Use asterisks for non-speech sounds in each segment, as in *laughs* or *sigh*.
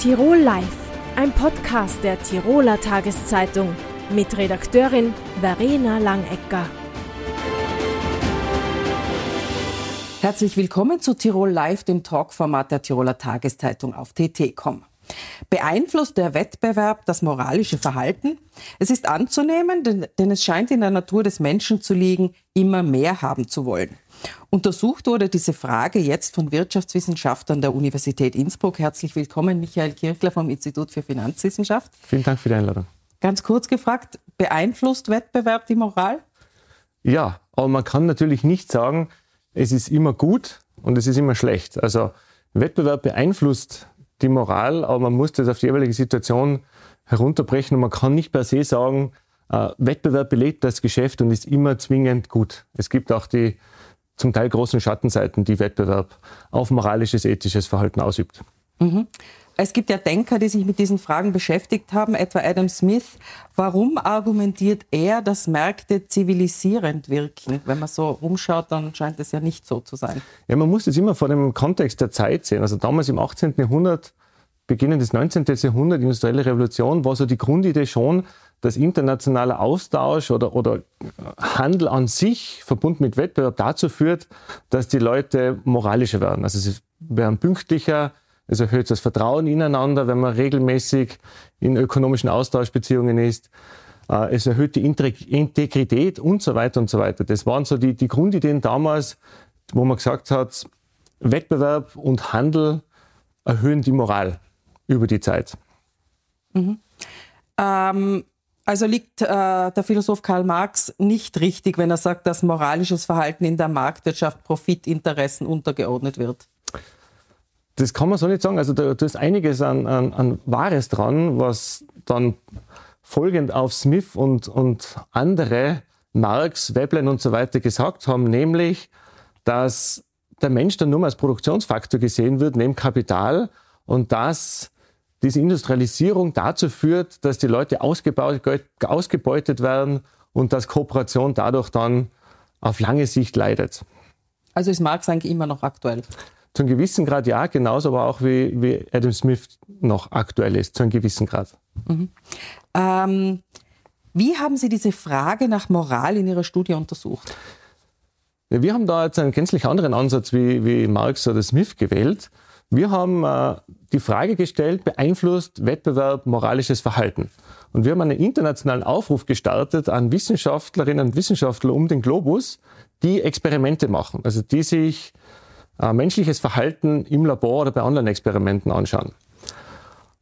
Tirol Live, ein Podcast der Tiroler Tageszeitung mit Redakteurin Verena Langecker. Herzlich willkommen zu Tirol Live, dem Talkformat der Tiroler Tageszeitung auf TT.com. Beeinflusst der Wettbewerb das moralische Verhalten? Es ist anzunehmen, denn, denn, es scheint in der Natur des Menschen zu liegen, immer mehr haben zu wollen. Untersucht wurde diese Frage jetzt von Wirtschaftswissenschaftlern der Universität Innsbruck. Herzlich willkommen, Michael Kirchler vom Institut für Finanzwissenschaft. Vielen Dank für die Einladung. Ganz kurz gefragt, beeinflusst Wettbewerb die Moral? Ja, aber man kann natürlich nicht sagen, es ist immer gut und es ist immer schlecht. Also Wettbewerb beeinflusst die Moral, aber man muss das auf die jeweilige Situation herunterbrechen und man kann nicht per se sagen, äh, Wettbewerb belebt das Geschäft und ist immer zwingend gut. Es gibt auch die zum Teil großen Schattenseiten, die Wettbewerb auf moralisches, ethisches Verhalten ausübt. Mhm. Es gibt ja Denker, die sich mit diesen Fragen beschäftigt haben, etwa Adam Smith. Warum argumentiert er, dass Märkte zivilisierend wirken? Wenn man so rumschaut, dann scheint es ja nicht so zu sein. Ja, man muss das immer vor dem Kontext der Zeit sehen. Also damals im 18. Jahrhundert, Beginn des 19. Jahrhunderts, industrielle Revolution, war so die Grundidee schon, dass internationaler Austausch oder, oder Handel an sich verbunden mit Wettbewerb dazu führt, dass die Leute moralischer werden. Also sie werden pünktlicher, es erhöht das Vertrauen ineinander, wenn man regelmäßig in ökonomischen Austauschbeziehungen ist. Äh, es erhöht die Integrität und so weiter und so weiter. Das waren so die, die Grundideen damals, wo man gesagt hat, Wettbewerb und Handel erhöhen die Moral über die Zeit. Mhm. Ähm, also liegt äh, der Philosoph Karl Marx nicht richtig, wenn er sagt, dass moralisches Verhalten in der Marktwirtschaft Profitinteressen untergeordnet wird? Das kann man so nicht sagen. Also da, da ist einiges an, an, an Wahres dran, was dann folgend auf Smith und, und andere, Marx, Veblen und so weiter gesagt haben, nämlich, dass der Mensch dann nur als Produktionsfaktor gesehen wird, neben Kapital und dass diese Industrialisierung dazu führt, dass die Leute ausgebeutet werden und dass Kooperation dadurch dann auf lange Sicht leidet. Also ist Marx eigentlich immer noch aktuell? Zu einem gewissen Grad ja, genauso aber auch wie, wie Adam Smith noch aktuell ist, zu einem gewissen Grad. Mhm. Ähm, wie haben Sie diese Frage nach Moral in Ihrer Studie untersucht? Wir haben da jetzt einen gänzlich anderen Ansatz wie, wie Marx oder Smith gewählt. Wir haben äh, die Frage gestellt, beeinflusst Wettbewerb moralisches Verhalten? Und wir haben einen internationalen Aufruf gestartet an Wissenschaftlerinnen und Wissenschaftler um den Globus, die Experimente machen, also die sich äh, menschliches Verhalten im Labor oder bei anderen Experimenten anschauen.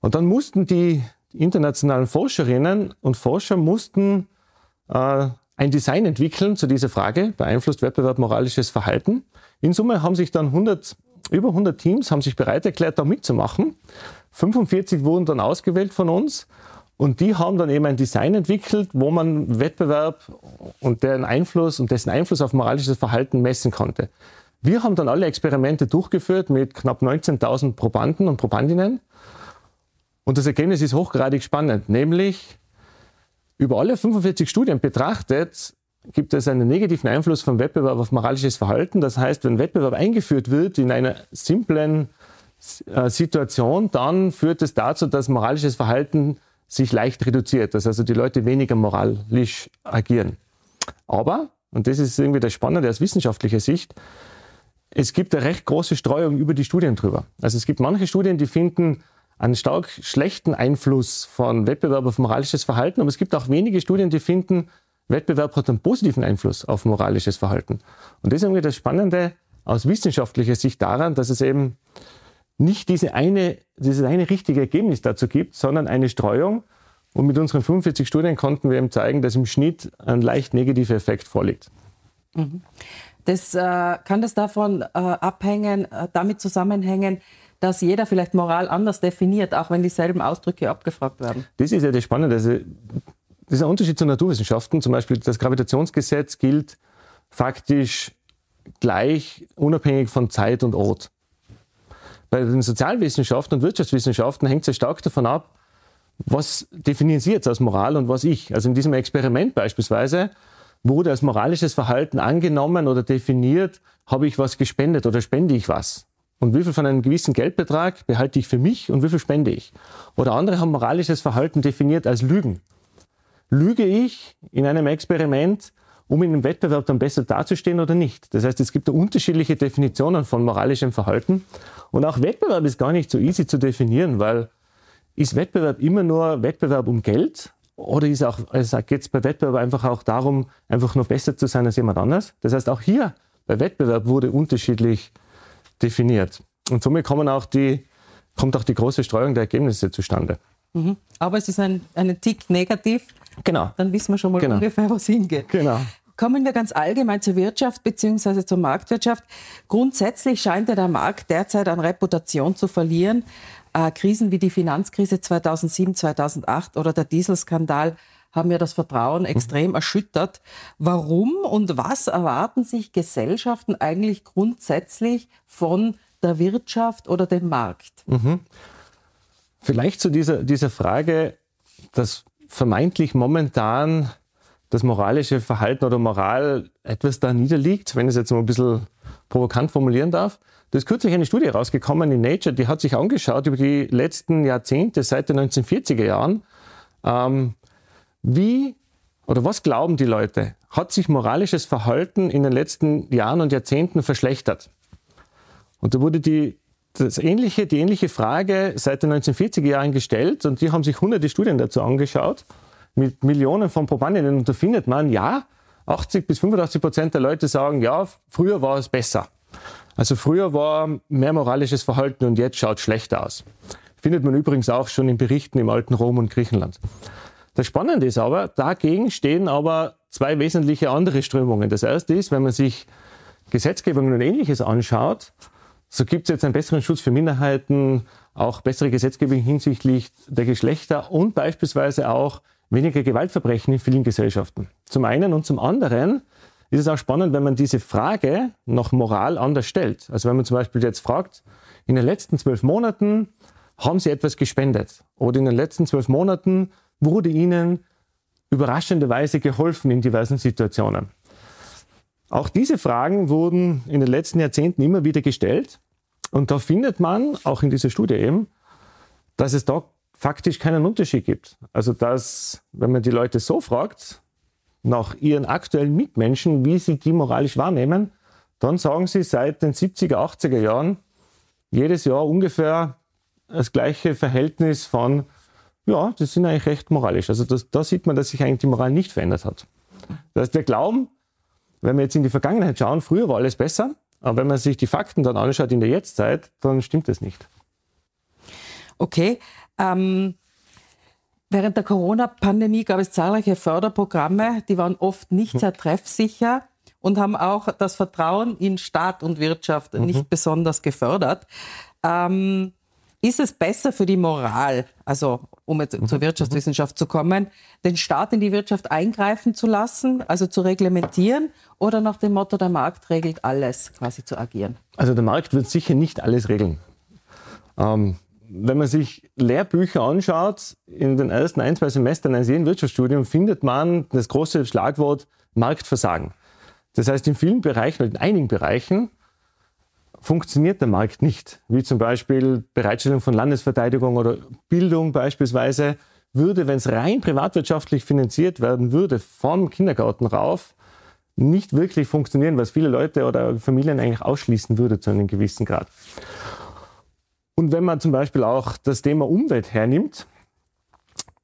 Und dann mussten die internationalen Forscherinnen und Forscher mussten äh, ein Design entwickeln zu dieser Frage, beeinflusst Wettbewerb moralisches Verhalten. In Summe haben sich dann 100 über 100 Teams haben sich bereit erklärt, da mitzumachen. 45 wurden dann ausgewählt von uns und die haben dann eben ein Design entwickelt, wo man Wettbewerb und deren Einfluss und dessen Einfluss auf moralisches Verhalten messen konnte. Wir haben dann alle Experimente durchgeführt mit knapp 19.000 Probanden und Probandinnen. Und das Ergebnis ist hochgradig spannend, nämlich über alle 45 Studien betrachtet gibt es einen negativen Einfluss vom Wettbewerb auf moralisches Verhalten. Das heißt, wenn Wettbewerb eingeführt wird in einer simplen äh, Situation, dann führt es dazu, dass moralisches Verhalten sich leicht reduziert, dass also die Leute weniger moralisch agieren. Aber, und das ist irgendwie das Spannende aus wissenschaftlicher Sicht, es gibt eine recht große Streuung über die Studien drüber. Also es gibt manche Studien, die finden einen stark schlechten Einfluss von Wettbewerb auf moralisches Verhalten, aber es gibt auch wenige Studien, die finden, Wettbewerb hat einen positiven Einfluss auf moralisches Verhalten. Und das ist irgendwie das Spannende aus wissenschaftlicher Sicht daran, dass es eben nicht diese eine, dieses eine richtige Ergebnis dazu gibt, sondern eine Streuung. Und mit unseren 45 Studien konnten wir eben zeigen, dass im Schnitt ein leicht negativer Effekt vorliegt. Mhm. Das, äh, kann das davon äh, abhängen, äh, damit zusammenhängen, dass jeder vielleicht Moral anders definiert, auch wenn dieselben Ausdrücke abgefragt werden? Das ist ja das Spannende. Also das ist ein Unterschied zu Naturwissenschaften. Zum Beispiel das Gravitationsgesetz gilt faktisch gleich, unabhängig von Zeit und Ort. Bei den Sozialwissenschaften und Wirtschaftswissenschaften hängt es stark davon ab, was definieren Sie jetzt als Moral und was ich. Also in diesem Experiment beispielsweise wurde als moralisches Verhalten angenommen oder definiert, habe ich was gespendet oder spende ich was. und wie viel von einem gewissen Geldbetrag behalte ich für mich und wie viel spende ich. Oder andere haben moralisches Verhalten definiert als Lügen. Lüge ich in einem Experiment, um in einem Wettbewerb dann besser dazustehen oder nicht? Das heißt, es gibt da unterschiedliche Definitionen von moralischem Verhalten. Und auch Wettbewerb ist gar nicht so easy zu definieren, weil ist Wettbewerb immer nur Wettbewerb um Geld? Oder ist auch, also geht es bei Wettbewerb einfach auch darum, einfach nur besser zu sein als jemand anders? Das heißt, auch hier bei Wettbewerb wurde unterschiedlich definiert. Und somit kommen auch die, kommt auch die große Streuung der Ergebnisse zustande. Mhm. Aber es ist ein, ein Tick negativ. Genau. Dann wissen wir schon mal genau. ungefähr, wo es hingeht. Genau. Kommen wir ganz allgemein zur Wirtschaft bzw. zur Marktwirtschaft. Grundsätzlich scheint ja der Markt derzeit an Reputation zu verlieren. Äh, Krisen wie die Finanzkrise 2007, 2008 oder der Dieselskandal haben ja das Vertrauen extrem erschüttert. Warum und was erwarten sich Gesellschaften eigentlich grundsätzlich von der Wirtschaft oder dem Markt? Mhm. Vielleicht zu dieser, dieser Frage, dass vermeintlich momentan das moralische Verhalten oder Moral etwas da niederliegt, wenn ich es jetzt mal ein bisschen provokant formulieren darf. Da ist kürzlich eine Studie rausgekommen in Nature, die hat sich angeschaut über die letzten Jahrzehnte seit den 1940er Jahren, ähm, wie oder was glauben die Leute? Hat sich moralisches Verhalten in den letzten Jahren und Jahrzehnten verschlechtert? Und da wurde die, das ähnliche, die ähnliche Frage seit den 1940er Jahren gestellt und die haben sich hunderte Studien dazu angeschaut mit Millionen von Probanden und da findet man, ja, 80 bis 85 Prozent der Leute sagen, ja, früher war es besser. Also früher war mehr moralisches Verhalten und jetzt schaut schlechter aus. Findet man übrigens auch schon in Berichten im alten Rom und Griechenland. Das Spannende ist aber, dagegen stehen aber zwei wesentliche andere Strömungen. Das erste ist, wenn man sich Gesetzgebungen und ähnliches anschaut, so gibt es jetzt einen besseren Schutz für Minderheiten, auch bessere Gesetzgebung hinsichtlich der Geschlechter und beispielsweise auch weniger Gewaltverbrechen in vielen Gesellschaften. Zum einen und zum anderen ist es auch spannend, wenn man diese Frage nach Moral anders stellt. Also wenn man zum Beispiel jetzt fragt, in den letzten zwölf Monaten haben Sie etwas gespendet oder in den letzten zwölf Monaten wurde ihnen überraschenderweise geholfen in diversen Situationen. Auch diese Fragen wurden in den letzten Jahrzehnten immer wieder gestellt. Und da findet man, auch in dieser Studie eben, dass es da faktisch keinen Unterschied gibt. Also dass, wenn man die Leute so fragt, nach ihren aktuellen Mitmenschen, wie sie die moralisch wahrnehmen, dann sagen sie seit den 70er, 80er Jahren jedes Jahr ungefähr das gleiche Verhältnis von ja, das sind eigentlich recht moralisch. Also das, da sieht man, dass sich eigentlich die Moral nicht verändert hat. Das heißt, wir glauben, wenn wir jetzt in die Vergangenheit schauen, früher war alles besser, aber wenn man sich die Fakten dann anschaut in der Jetztzeit, dann stimmt das nicht. Okay. Ähm, während der Corona-Pandemie gab es zahlreiche Förderprogramme, die waren oft nicht hm. sehr treffsicher und haben auch das Vertrauen in Staat und Wirtschaft mhm. nicht besonders gefördert. Ähm, ist es besser für die Moral, also um jetzt zur mhm. Wirtschaftswissenschaft zu kommen, den Staat in die Wirtschaft eingreifen zu lassen, also zu reglementieren oder nach dem Motto, der Markt regelt alles, quasi zu agieren? Also der Markt wird sicher nicht alles regeln. Ähm, wenn man sich Lehrbücher anschaut, in den ersten ein, zwei Semestern eines jeden Wirtschaftsstudiums findet man das große Schlagwort Marktversagen. Das heißt, in vielen Bereichen oder in einigen Bereichen funktioniert der Markt nicht, wie zum Beispiel Bereitstellung von Landesverteidigung oder Bildung beispielsweise, würde, wenn es rein privatwirtschaftlich finanziert werden würde, vom Kindergarten rauf, nicht wirklich funktionieren, was viele Leute oder Familien eigentlich ausschließen würde zu einem gewissen Grad. Und wenn man zum Beispiel auch das Thema Umwelt hernimmt,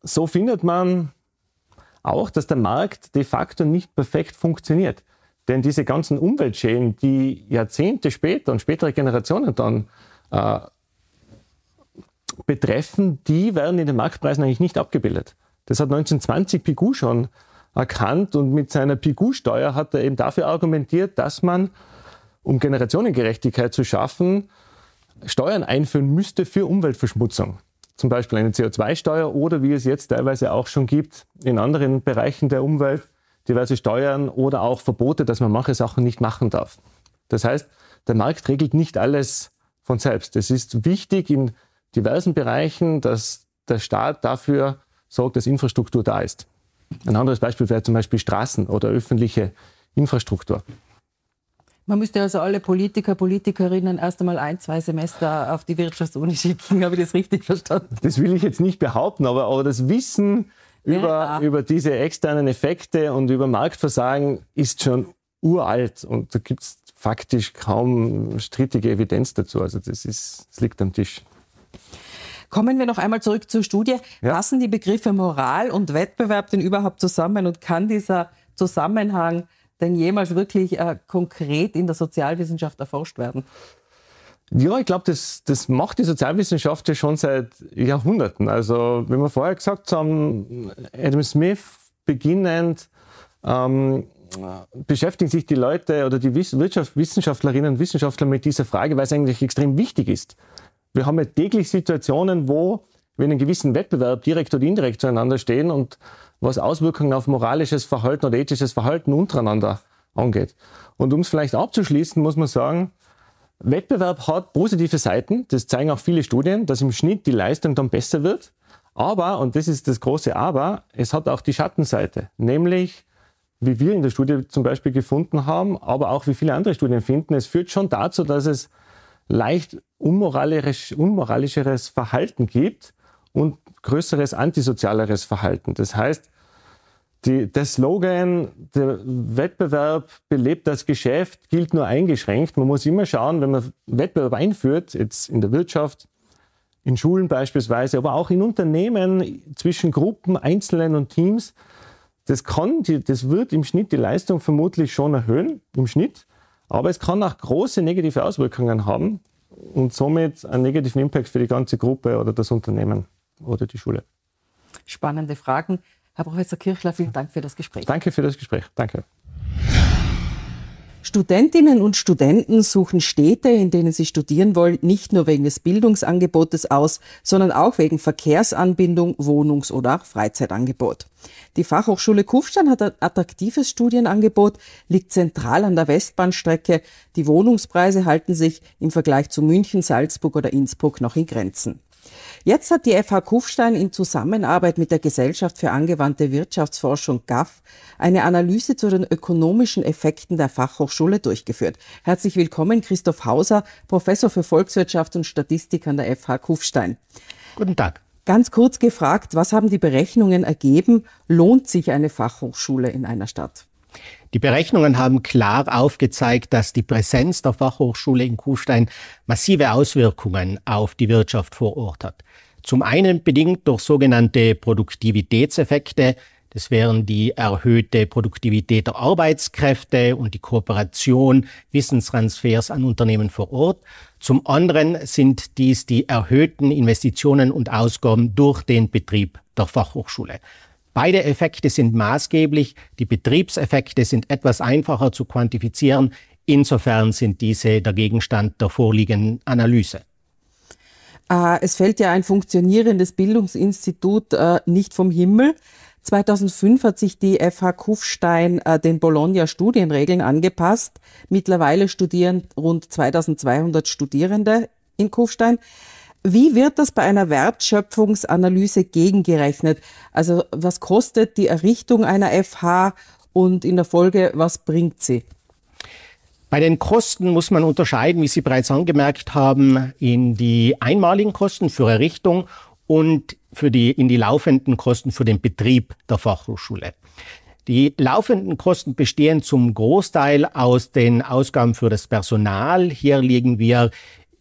so findet man auch, dass der Markt de facto nicht perfekt funktioniert. Denn diese ganzen Umweltschäden, die Jahrzehnte später und spätere Generationen dann äh, betreffen, die werden in den Marktpreisen eigentlich nicht abgebildet. Das hat 1920 Pigou schon erkannt und mit seiner Pigou-Steuer hat er eben dafür argumentiert, dass man, um Generationengerechtigkeit zu schaffen, Steuern einführen müsste für Umweltverschmutzung. Zum Beispiel eine CO2-Steuer oder wie es jetzt teilweise auch schon gibt in anderen Bereichen der Umwelt, diverse Steuern oder auch Verbote, dass man manche Sachen nicht machen darf. Das heißt, der Markt regelt nicht alles von selbst. Es ist wichtig in diversen Bereichen, dass der Staat dafür sorgt, dass Infrastruktur da ist. Ein anderes Beispiel wäre zum Beispiel Straßen oder öffentliche Infrastruktur. Man müsste also alle Politiker, Politikerinnen erst einmal ein, zwei Semester auf die Wirtschaftsuni schicken. *laughs* Habe ich das richtig verstanden? Das will ich jetzt nicht behaupten, aber, aber das Wissen über, ja. über diese externen Effekte und über Marktversagen ist schon uralt und da gibt es faktisch kaum strittige Evidenz dazu. Also das, ist, das liegt am Tisch. Kommen wir noch einmal zurück zur Studie. Ja. Passen die Begriffe Moral und Wettbewerb denn überhaupt zusammen und kann dieser Zusammenhang denn jemals wirklich äh, konkret in der Sozialwissenschaft erforscht werden? Ja, ich glaube, das, das macht die Sozialwissenschaft ja schon seit Jahrhunderten. Also, wie wir vorher gesagt haben, Adam Smith beginnend, ähm, beschäftigen sich die Leute oder die Wirtschaft, Wissenschaftlerinnen und Wissenschaftler mit dieser Frage, weil es eigentlich extrem wichtig ist. Wir haben ja täglich Situationen, wo wir in einem gewissen Wettbewerb direkt oder indirekt zueinander stehen und was Auswirkungen auf moralisches Verhalten oder ethisches Verhalten untereinander angeht. Und um es vielleicht abzuschließen, muss man sagen, Wettbewerb hat positive Seiten. Das zeigen auch viele Studien, dass im Schnitt die Leistung dann besser wird. Aber, und das ist das große Aber, es hat auch die Schattenseite. Nämlich, wie wir in der Studie zum Beispiel gefunden haben, aber auch wie viele andere Studien finden, es führt schon dazu, dass es leicht unmoralisch, unmoralischeres Verhalten gibt und größeres antisozialeres Verhalten. Das heißt, die, der Slogan, der Wettbewerb belebt das Geschäft, gilt nur eingeschränkt. Man muss immer schauen, wenn man Wettbewerb einführt, jetzt in der Wirtschaft, in Schulen beispielsweise, aber auch in Unternehmen zwischen Gruppen, Einzelnen und Teams, das kann, das wird im Schnitt die Leistung vermutlich schon erhöhen, im Schnitt. Aber es kann auch große negative Auswirkungen haben und somit einen negativen Impact für die ganze Gruppe oder das Unternehmen oder die Schule. Spannende Fragen. Herr Professor Kirchler, vielen Dank für das Gespräch. Danke für das Gespräch. Danke. Studentinnen und Studenten suchen Städte, in denen sie studieren wollen, nicht nur wegen des Bildungsangebotes aus, sondern auch wegen Verkehrsanbindung, Wohnungs- oder auch Freizeitangebot. Die Fachhochschule Kufstein hat ein attraktives Studienangebot, liegt zentral an der Westbahnstrecke. Die Wohnungspreise halten sich im Vergleich zu München, Salzburg oder Innsbruck noch in Grenzen. Jetzt hat die FH Kufstein in Zusammenarbeit mit der Gesellschaft für angewandte Wirtschaftsforschung GAF eine Analyse zu den ökonomischen Effekten der Fachhochschule durchgeführt. Herzlich willkommen, Christoph Hauser, Professor für Volkswirtschaft und Statistik an der FH Kufstein. Guten Tag. Ganz kurz gefragt, was haben die Berechnungen ergeben? Lohnt sich eine Fachhochschule in einer Stadt? Die Berechnungen haben klar aufgezeigt, dass die Präsenz der Fachhochschule in Kufstein massive Auswirkungen auf die Wirtschaft vor Ort hat. Zum einen bedingt durch sogenannte Produktivitätseffekte, das wären die erhöhte Produktivität der Arbeitskräfte und die Kooperation, Wissenstransfers an Unternehmen vor Ort. Zum anderen sind dies die erhöhten Investitionen und Ausgaben durch den Betrieb der Fachhochschule. Beide Effekte sind maßgeblich. Die Betriebseffekte sind etwas einfacher zu quantifizieren. Insofern sind diese der Gegenstand der vorliegenden Analyse. Äh, es fällt ja ein funktionierendes Bildungsinstitut äh, nicht vom Himmel. 2005 hat sich die FH Kufstein äh, den Bologna-Studienregeln angepasst. Mittlerweile studieren rund 2200 Studierende in Kufstein. Wie wird das bei einer Wertschöpfungsanalyse gegengerechnet? Also was kostet die Errichtung einer FH und in der Folge, was bringt sie? Bei den Kosten muss man unterscheiden, wie Sie bereits angemerkt haben, in die einmaligen Kosten für Errichtung und für die, in die laufenden Kosten für den Betrieb der Fachhochschule. Die laufenden Kosten bestehen zum Großteil aus den Ausgaben für das Personal. Hier liegen wir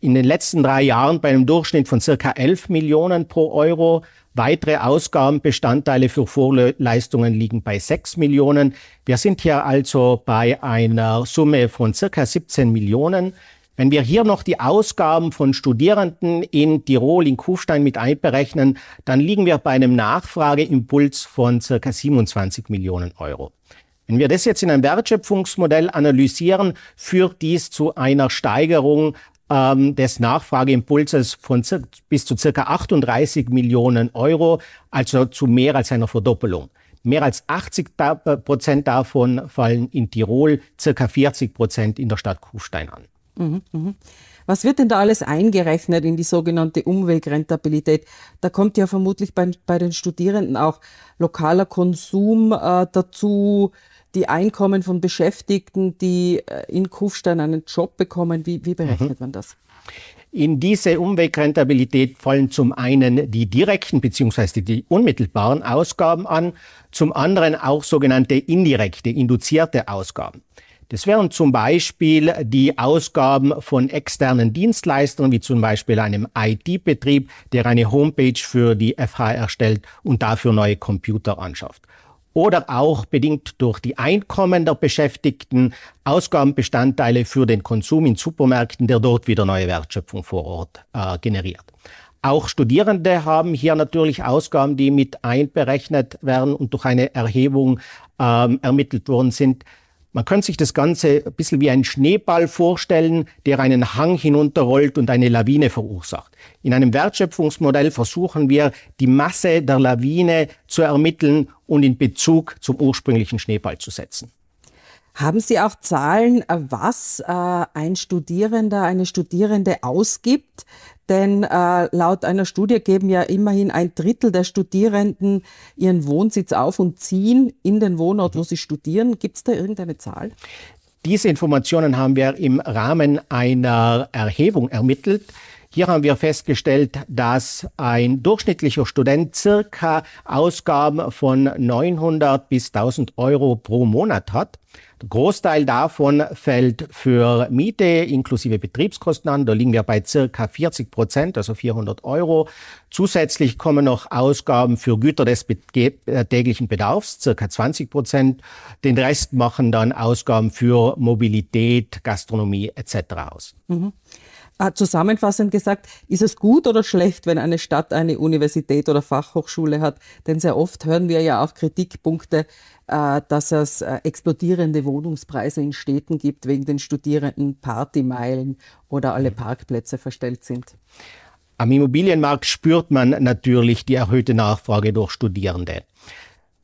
in den letzten drei Jahren bei einem Durchschnitt von circa 11 Millionen pro Euro. Weitere Ausgabenbestandteile für Vorleistungen liegen bei 6 Millionen. Wir sind hier also bei einer Summe von circa 17 Millionen. Wenn wir hier noch die Ausgaben von Studierenden in Tirol, in Kufstein mit einberechnen, dann liegen wir bei einem Nachfrageimpuls von circa 27 Millionen Euro. Wenn wir das jetzt in einem Wertschöpfungsmodell analysieren, führt dies zu einer Steigerung ähm, des Nachfrageimpulses von bis zu circa 38 Millionen Euro, also zu mehr als einer Verdoppelung. Mehr als 80 äh, Prozent davon fallen in Tirol, circa 40 Prozent in der Stadt Kufstein an. Mhm, mh. Was wird denn da alles eingerechnet in die sogenannte Umwegrentabilität? Da kommt ja vermutlich bei, bei den Studierenden auch lokaler Konsum äh, dazu, die Einkommen von Beschäftigten, die äh, in Kufstein einen Job bekommen. Wie, wie berechnet mhm. man das? In diese Umwegrentabilität fallen zum einen die direkten bzw. die unmittelbaren Ausgaben an, zum anderen auch sogenannte indirekte, induzierte Ausgaben. Das wären zum Beispiel die Ausgaben von externen Dienstleistern, wie zum Beispiel einem IT-Betrieb, der eine Homepage für die FH erstellt und dafür neue Computer anschafft oder auch bedingt durch die Einkommen der Beschäftigten Ausgabenbestandteile für den Konsum in Supermärkten, der dort wieder neue Wertschöpfung vor Ort äh, generiert. Auch Studierende haben hier natürlich Ausgaben, die mit einberechnet werden und durch eine Erhebung ähm, ermittelt worden sind. Man könnte sich das Ganze ein bisschen wie ein Schneeball vorstellen, der einen Hang hinunterrollt und eine Lawine verursacht. In einem Wertschöpfungsmodell versuchen wir, die Masse der Lawine zu ermitteln und in Bezug zum ursprünglichen Schneeball zu setzen. Haben Sie auch Zahlen, was äh, ein Studierender, eine Studierende ausgibt, denn äh, laut einer Studie geben ja immerhin ein Drittel der Studierenden ihren Wohnsitz auf und ziehen in den Wohnort, wo sie studieren. Gibt es da irgendeine Zahl? Diese Informationen haben wir im Rahmen einer Erhebung ermittelt. Hier haben wir festgestellt, dass ein durchschnittlicher Student circa Ausgaben von 900 bis 1000 Euro pro Monat hat. Großteil davon fällt für Miete inklusive Betriebskosten an. Da liegen wir bei circa 40 Prozent, also 400 Euro. Zusätzlich kommen noch Ausgaben für Güter des äh, täglichen Bedarfs, circa 20 Prozent. Den Rest machen dann Ausgaben für Mobilität, Gastronomie etc. aus. Mhm. Ah, zusammenfassend gesagt, ist es gut oder schlecht, wenn eine Stadt eine Universität oder Fachhochschule hat? Denn sehr oft hören wir ja auch Kritikpunkte, äh, dass es äh, explodierende Wohnungspreise in Städten gibt, wegen den Studierenden Partymeilen oder alle Parkplätze verstellt sind. Am Immobilienmarkt spürt man natürlich die erhöhte Nachfrage durch Studierende.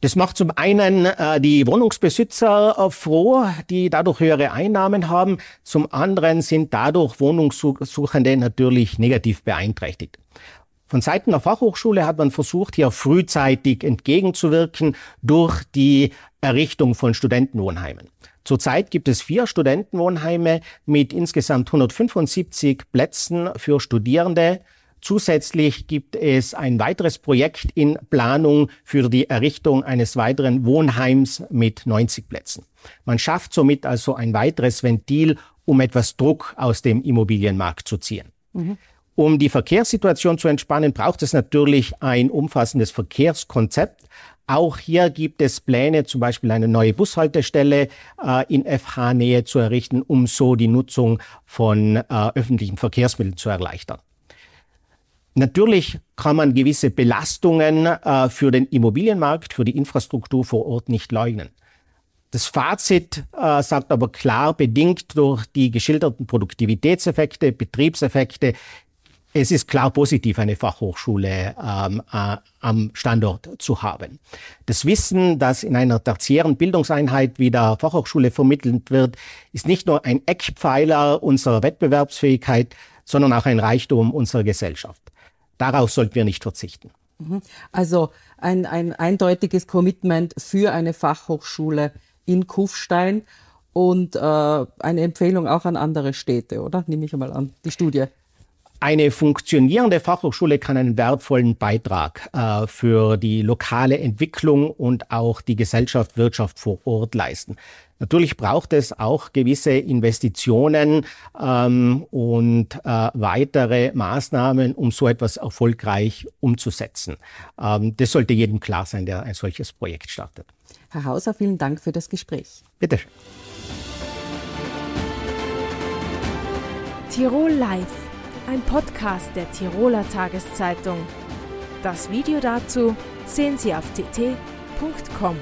Das macht zum einen äh, die Wohnungsbesitzer äh, froh, die dadurch höhere Einnahmen haben. Zum anderen sind dadurch Wohnungssuchende natürlich negativ beeinträchtigt. Von Seiten der Fachhochschule hat man versucht, hier frühzeitig entgegenzuwirken durch die Errichtung von Studentenwohnheimen. Zurzeit gibt es vier Studentenwohnheime mit insgesamt 175 Plätzen für Studierende. Zusätzlich gibt es ein weiteres Projekt in Planung für die Errichtung eines weiteren Wohnheims mit 90 Plätzen. Man schafft somit also ein weiteres Ventil, um etwas Druck aus dem Immobilienmarkt zu ziehen. Mhm. Um die Verkehrssituation zu entspannen, braucht es natürlich ein umfassendes Verkehrskonzept. Auch hier gibt es Pläne, zum Beispiel eine neue Bushaltestelle äh, in FH-Nähe zu errichten, um so die Nutzung von äh, öffentlichen Verkehrsmitteln zu erleichtern. Natürlich kann man gewisse Belastungen äh, für den Immobilienmarkt, für die Infrastruktur vor Ort nicht leugnen. Das Fazit äh, sagt aber klar, bedingt durch die geschilderten Produktivitätseffekte, Betriebseffekte, es ist klar positiv, eine Fachhochschule ähm, äh, am Standort zu haben. Das Wissen, das in einer tertiären Bildungseinheit wie der Fachhochschule vermittelt wird, ist nicht nur ein Eckpfeiler unserer Wettbewerbsfähigkeit, sondern auch ein Reichtum unserer Gesellschaft. Darauf sollten wir nicht verzichten. Mhm. Also ein, ein eindeutiges Commitment für eine Fachhochschule in Kufstein und äh, eine Empfehlung auch an andere Städte, oder? Nehme ich einmal an, die Studie. Eine funktionierende Fachhochschule kann einen wertvollen Beitrag äh, für die lokale Entwicklung und auch die Gesellschaft, Wirtschaft vor Ort leisten. Natürlich braucht es auch gewisse Investitionen ähm, und äh, weitere Maßnahmen, um so etwas erfolgreich umzusetzen. Ähm, das sollte jedem klar sein, der ein solches Projekt startet. Herr Hauser, vielen Dank für das Gespräch. Bitte. schön. Tirol Live ein Podcast der Tiroler Tageszeitung. Das Video dazu sehen Sie auf tt.com.